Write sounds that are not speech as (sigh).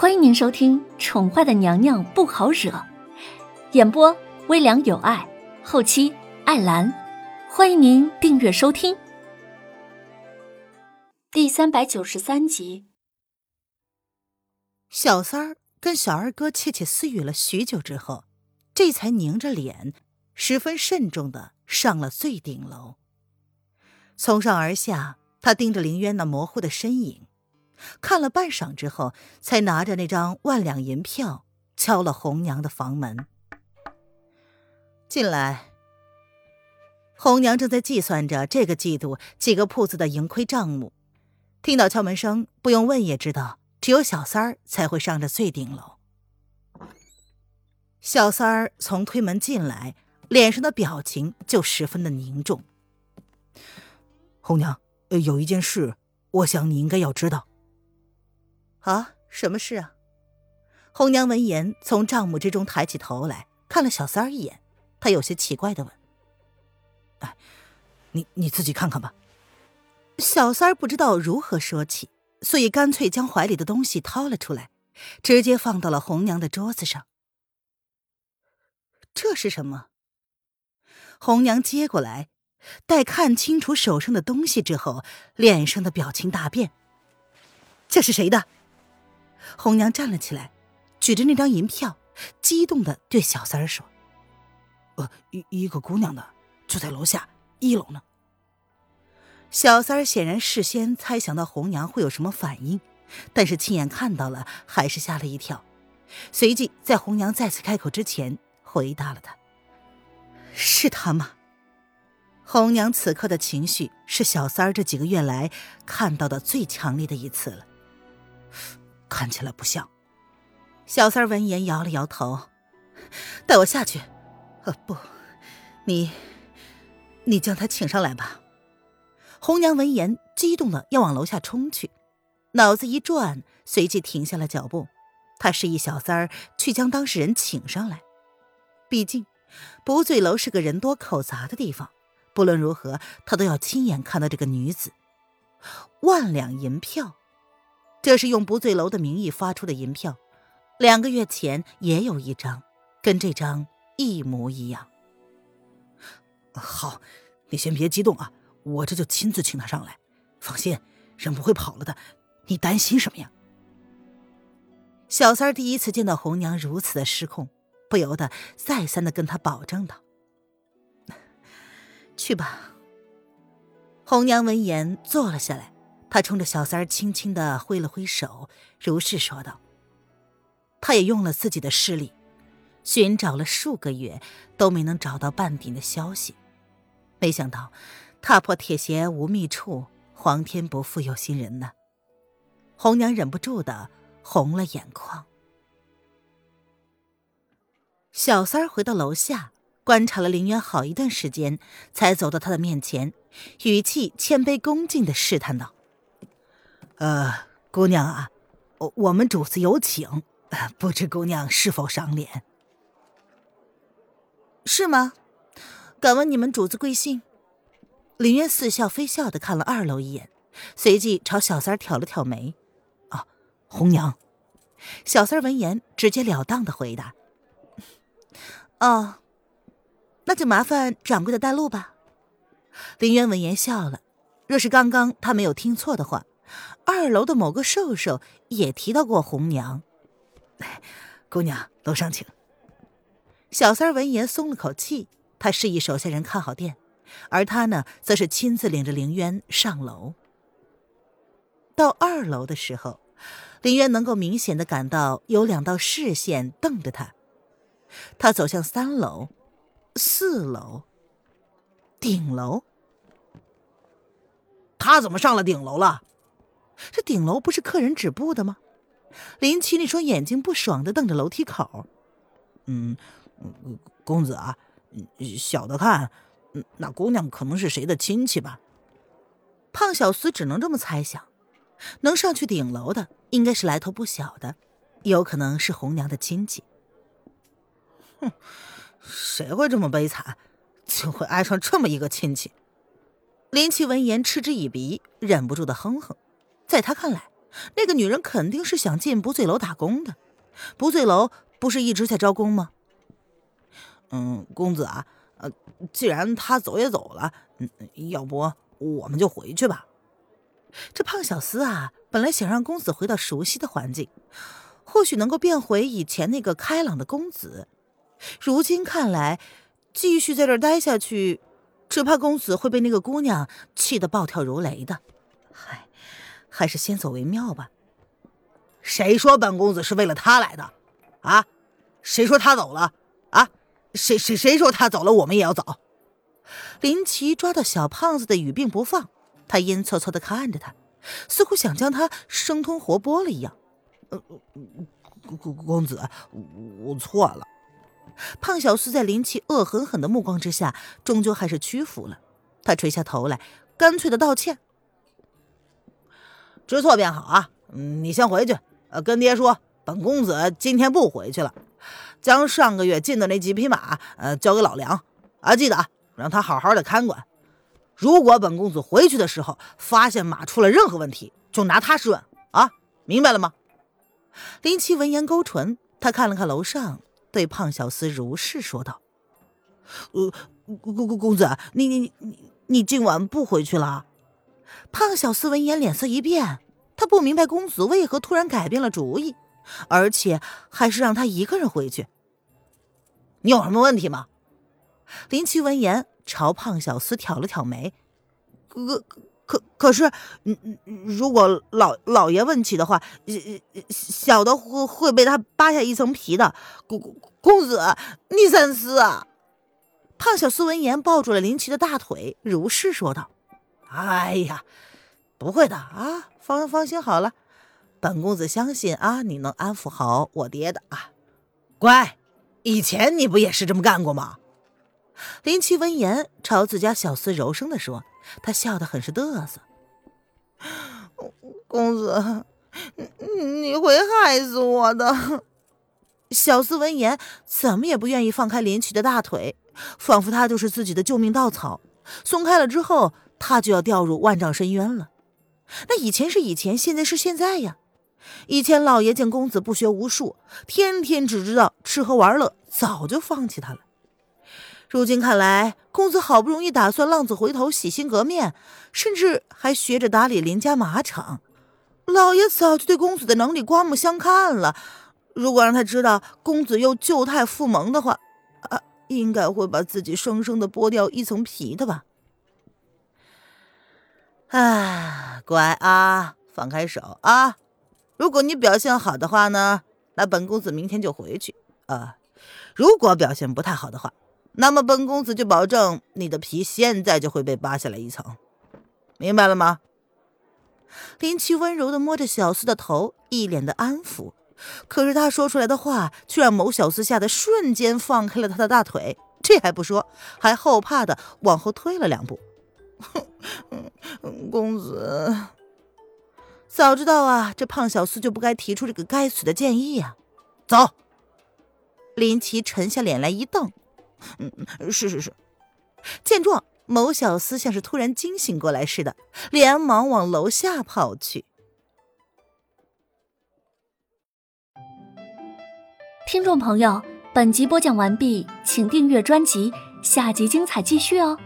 欢迎您收听《宠坏的娘娘不好惹》，演播微凉有爱，后期艾兰。欢迎您订阅收听。第三百九十三集，小三儿跟小二哥窃窃私语了许久之后，这才拧着脸，十分慎重的上了最顶楼。从上而下，他盯着林渊那模糊的身影。看了半晌之后，才拿着那张万两银票敲了红娘的房门。进来。红娘正在计算着这个季度几个铺子的盈亏账目，听到敲门声，不用问也知道，只有小三儿才会上着最顶楼。小三儿从推门进来，脸上的表情就十分的凝重。红娘，有一件事，我想你应该要知道。啊，什么事啊？红娘闻言，从账目之中抬起头来看了小三儿一眼，她有些奇怪的问：“哎，你你自己看看吧。”小三儿不知道如何说起，所以干脆将怀里的东西掏了出来，直接放到了红娘的桌子上。这是什么？红娘接过来，待看清楚手上的东西之后，脸上的表情大变。这是谁的？红娘站了起来，举着那张银票，激动的对小三儿说：“呃，一一个姑娘的，就在楼下一楼呢。”小三儿显然事先猜想到红娘会有什么反应，但是亲眼看到了，还是吓了一跳。随即在红娘再次开口之前，回答了她：“是他吗？”红娘此刻的情绪是小三儿这几个月来看到的最强烈的一次了。看起来不像。小三闻言摇了摇头，带我下去。呃，不，你，你将他请上来吧。红娘闻言激动的要往楼下冲去，脑子一转，随即停下了脚步。她示意小三儿去将当事人请上来。毕竟，不醉楼是个人多口杂的地方，不论如何，他都要亲眼看到这个女子。万两银票。这是用不醉楼的名义发出的银票，两个月前也有一张，跟这张一模一样。好，你先别激动啊，我这就亲自请他上来。放心，人不会跑了的。你担心什么呀？小三儿第一次见到红娘如此的失控，不由得再三的跟他保证道：“ (laughs) 去吧。”红娘闻言坐了下来。他冲着小三儿轻轻的挥了挥手，如是说道：“他也用了自己的势力，寻找了数个月，都没能找到半点的消息。没想到，踏破铁鞋无觅处，皇天不负有心人呢。”红娘忍不住的红了眼眶。小三儿回到楼下，观察了林渊好一段时间，才走到他的面前，语气谦卑恭敬的试探道。呃，姑娘啊，我我们主子有请，不知姑娘是否赏脸？是吗？敢问你们主子贵姓？林渊似笑非笑的看了二楼一眼，随即朝小三挑了挑眉。啊，红娘。小三闻言，直截了当的回答：“哦，那就麻烦掌柜的带路吧。”林渊闻言笑了，若是刚刚他没有听错的话。二楼的某个瘦瘦也提到过红娘，(sighs) 姑娘楼上请。小三闻言松了口气，他示意手下人看好店，而他呢，则是亲自领着凌渊上楼。到二楼的时候，林渊能够明显的感到有两道视线瞪着他。他走向三楼、四楼、顶楼。他怎么上了顶楼了？这顶楼不是客人止步的吗？林奇那双眼睛不爽的瞪着楼梯口。嗯，公子啊，小的看，那姑娘可能是谁的亲戚吧？胖小厮只能这么猜想。能上去顶楼的，应该是来头不小的，有可能是红娘的亲戚。哼，谁会这么悲惨，就会爱上这么一个亲戚？林奇闻言嗤之以鼻，忍不住的哼哼。在他看来，那个女人肯定是想进不醉楼打工的。不醉楼不是一直在招工吗？嗯，公子啊，呃，既然他走也走了，要不我们就回去吧。这胖小厮啊，本来想让公子回到熟悉的环境，或许能够变回以前那个开朗的公子。如今看来，继续在这儿待下去，只怕公子会被那个姑娘气得暴跳如雷的。嗨，还是先走为妙吧。谁说本公子是为了他来的？啊？谁说他走了？啊？谁谁谁说他走了，我们也要走？林奇抓到小胖子的语病不放，他阴恻恻的看着他，似乎想将他生吞活剥了一样。呃，公公子，我错了。胖小厮在林奇恶狠狠的目光之下，终究还是屈服了。他垂下头来，干脆的道歉：“知错便好啊，嗯你先回去。”呃，跟爹说，本公子今天不回去了，将上个月进的那几匹马，呃，交给老梁啊，记得啊让他好好的看管。如果本公子回去的时候发现马出了任何问题，就拿他试问啊，明白了吗？林七闻言勾唇，他看了看楼上，对胖小厮如是说道：“呃，公公公子，你你你你今晚不回去了？”胖小厮闻言脸色一变。他不明白公子为何突然改变了主意，而且还是让他一个人回去。你有什么问题吗？林奇闻言朝胖小厮挑了挑眉：“可可可是，如果老老爷问起的话，小的会会被他扒下一层皮的。公公子，你三思啊！”胖小厮闻言抱住了林奇的大腿，如是说道：“哎呀，不会的啊。”放放心好了，本公子相信啊，你能安抚好我爹的啊。乖，以前你不也是这么干过吗？林奇闻言朝自家小厮柔声的说，他笑得很是嘚瑟。公子，你会害死我的。小厮闻言怎么也不愿意放开林奇的大腿，仿佛他就是自己的救命稻草，松开了之后，他就要掉入万丈深渊了。那以前是以前，现在是现在呀。以前老爷见公子不学无术，天天只知道吃喝玩乐，早就放弃他了。如今看来，公子好不容易打算浪子回头，洗心革面，甚至还学着打理林家马场，老爷早就对公子的能力刮目相看了。如果让他知道公子又旧态复萌的话，啊，应该会把自己生生的剥掉一层皮的吧。啊，乖啊，放开手啊！如果你表现好的话呢，那本公子明天就回去啊。如果表现不太好的话，那么本公子就保证你的皮现在就会被扒下来一层，明白了吗？林奇温柔的摸着小厮的头，一脸的安抚。可是他说出来的话，却让某小厮吓得瞬间放开了他的大腿。这还不说，还后怕的往后退了两步。(laughs) 公子，早知道啊，这胖小厮就不该提出这个该死的建议呀！走。林奇沉下脸来一瞪：“嗯，是是是。”见状，某小厮像是突然惊醒过来似的，连忙往楼下跑去。听众朋友，本集播讲完毕，请订阅专辑，下集精彩继续哦。